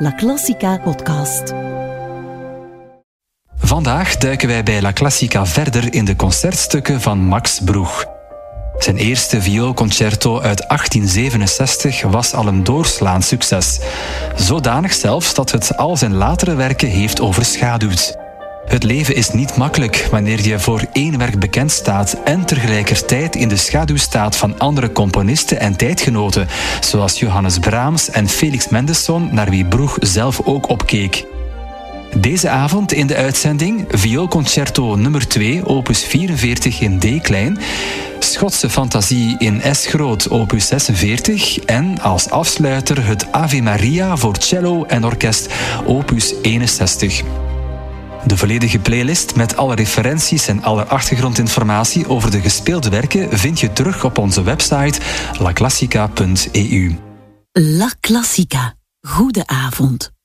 La Classica podcast. Vandaag duiken wij bij La Classica verder in de concertstukken van Max Broeg. Zijn eerste vioolconcerto uit 1867 was al een doorslaand succes. Zodanig zelfs dat het al zijn latere werken heeft overschaduwd. Het leven is niet makkelijk wanneer je voor één werk bekend staat en tegelijkertijd in de schaduw staat van andere componisten en tijdgenoten, zoals Johannes Brahms en Felix Mendelssohn, naar wie Broeg zelf ook opkeek. Deze avond in de uitzending Vioolconcerto nummer 2, opus 44 in D-klein, Schotse fantasie in S groot, opus 46 en als afsluiter het Ave Maria voor cello en orkest, opus 61. De volledige playlist met alle referenties en alle achtergrondinformatie over de gespeelde werken vind je terug op onze website laclassica.eu. La Classica. Goede avond.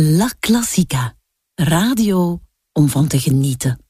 La Classica. Radio om van te genieten.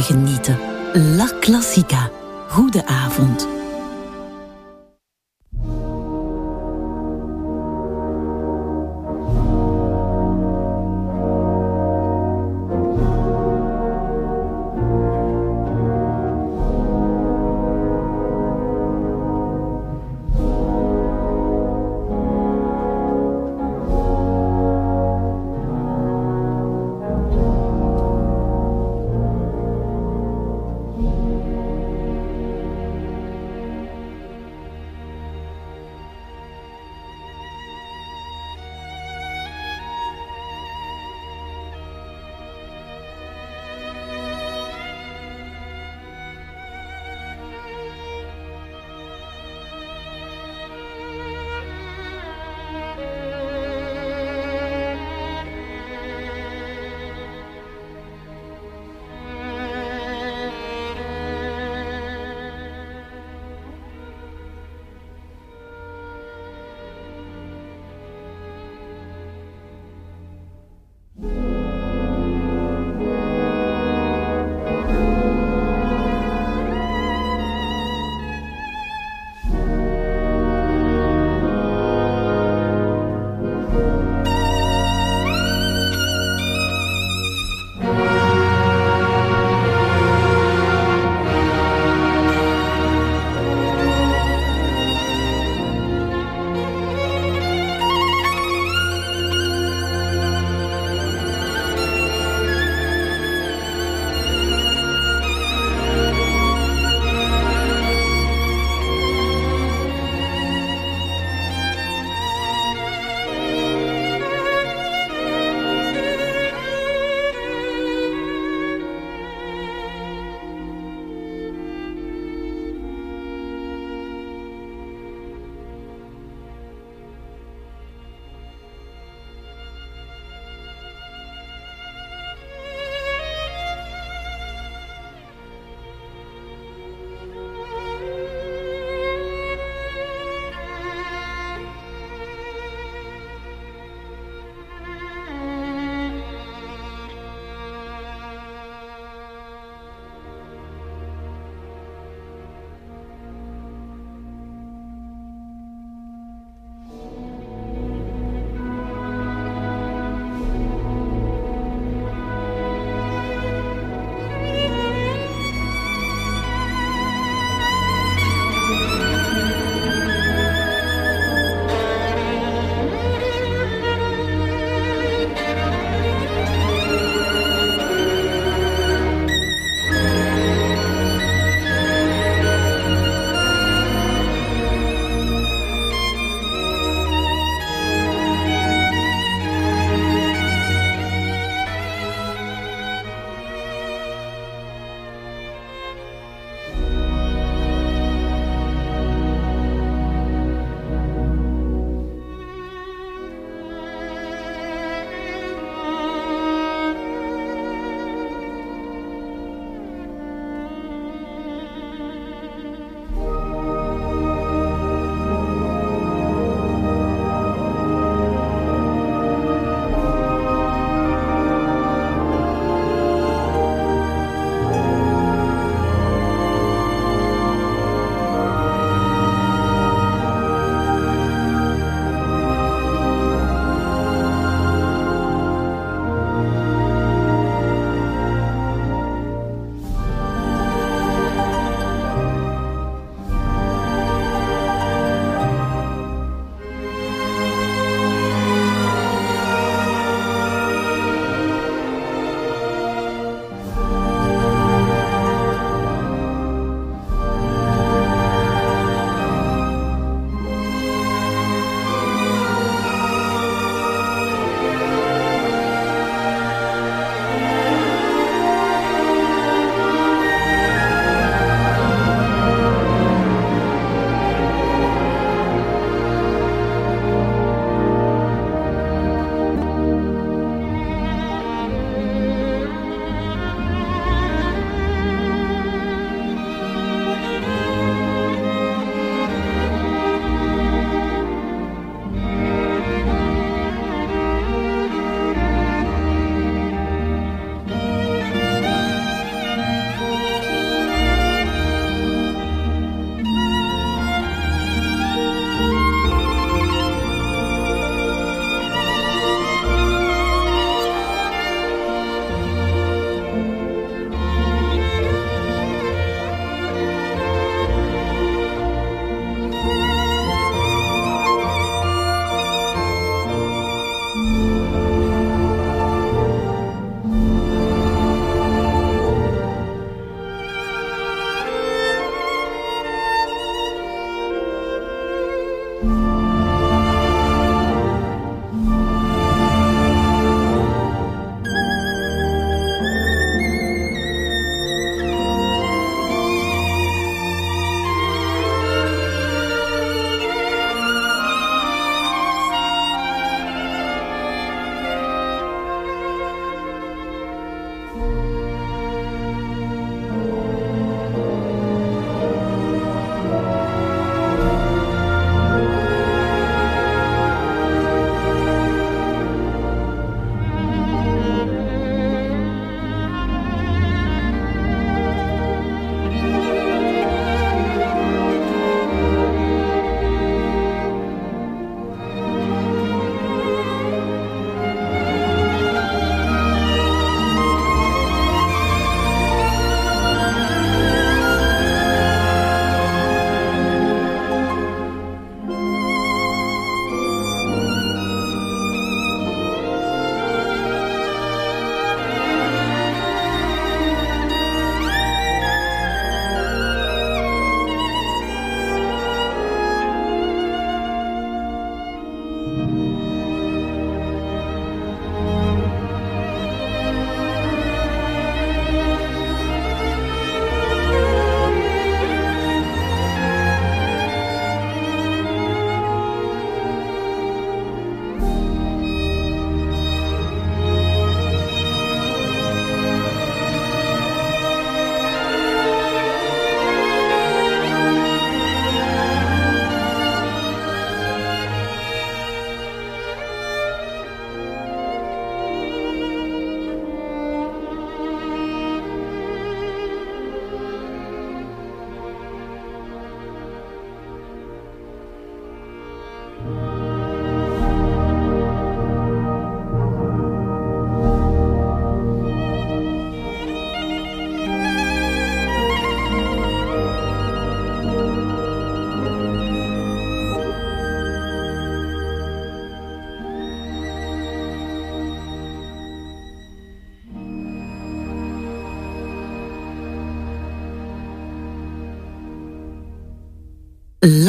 Te genieten. La Classica. Goede avond.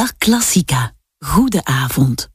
La Classica. Goede avond.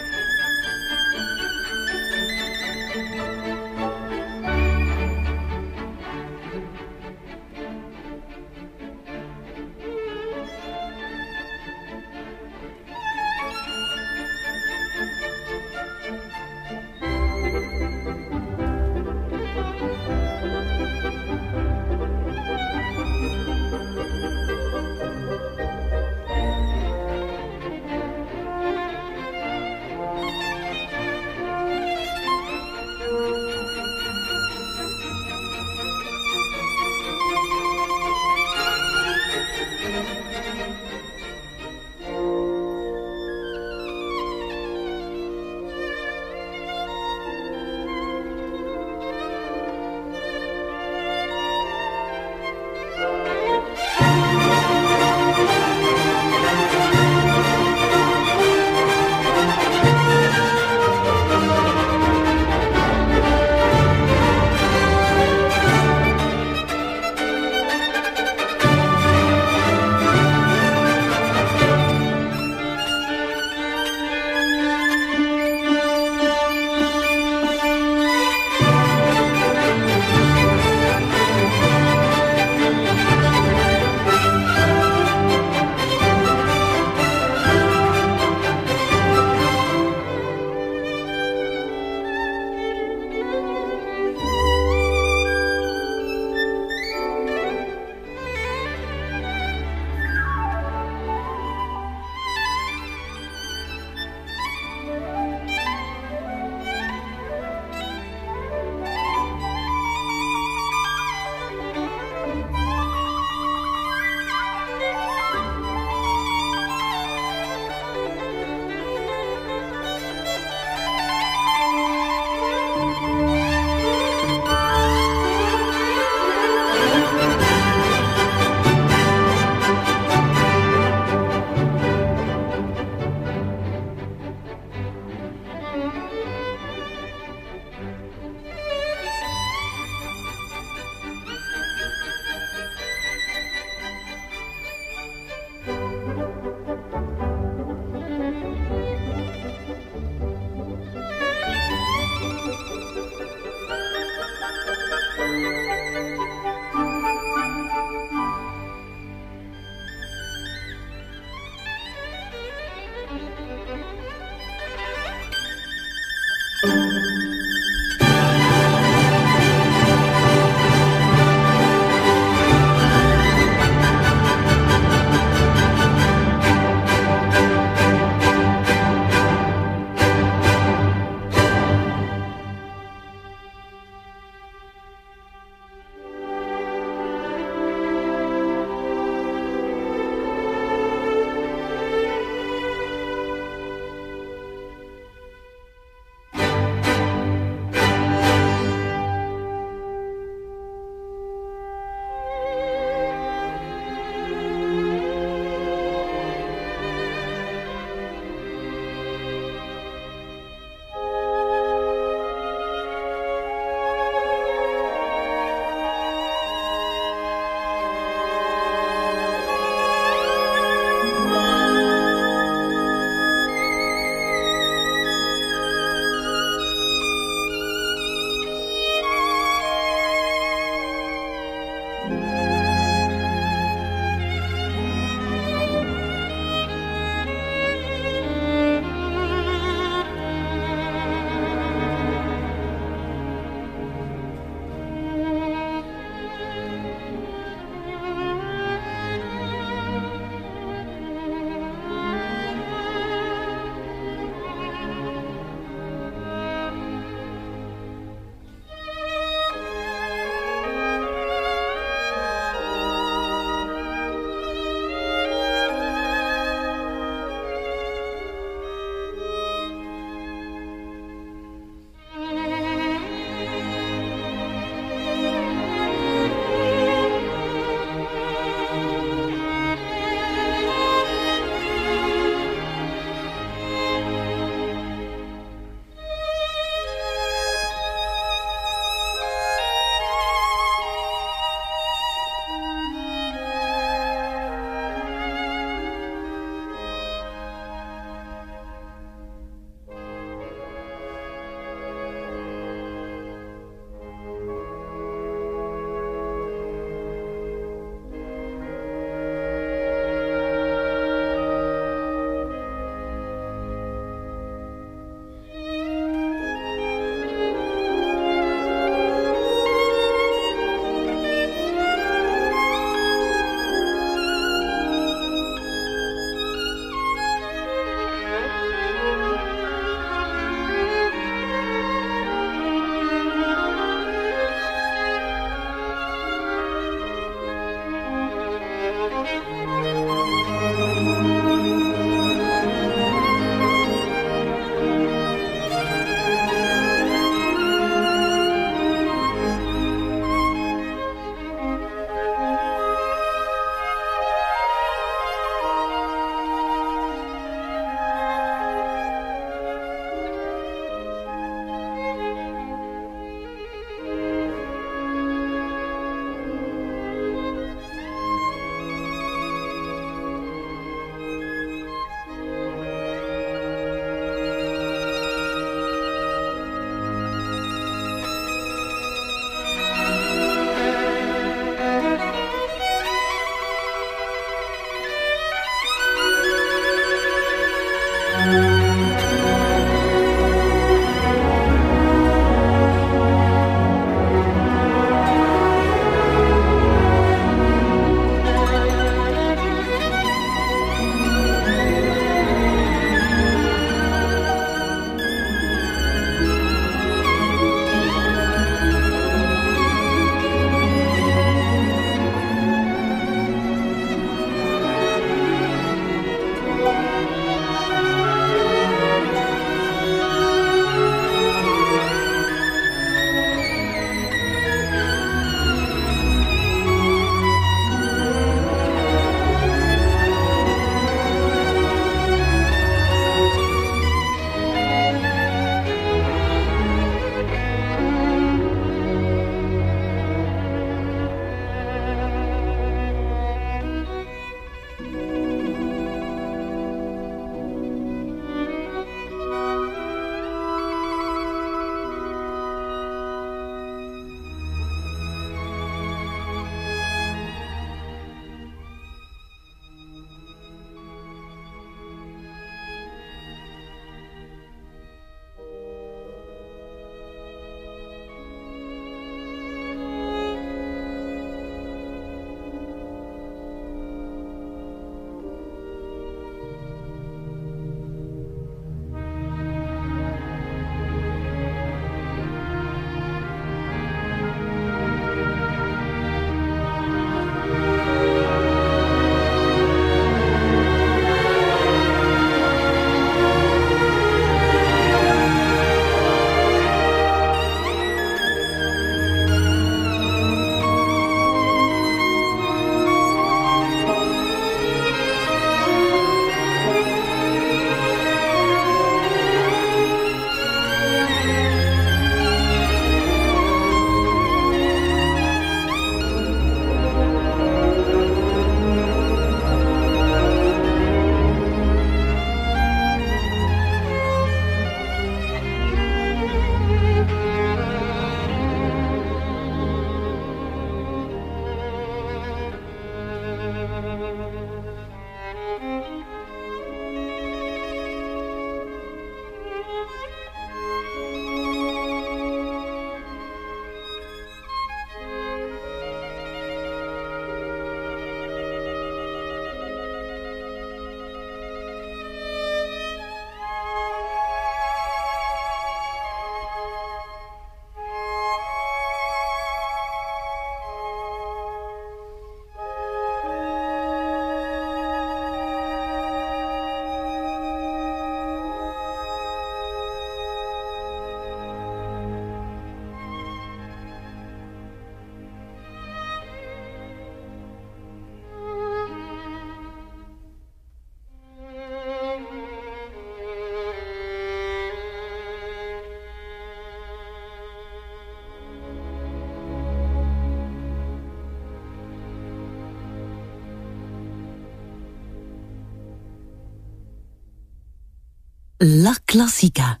La Classica.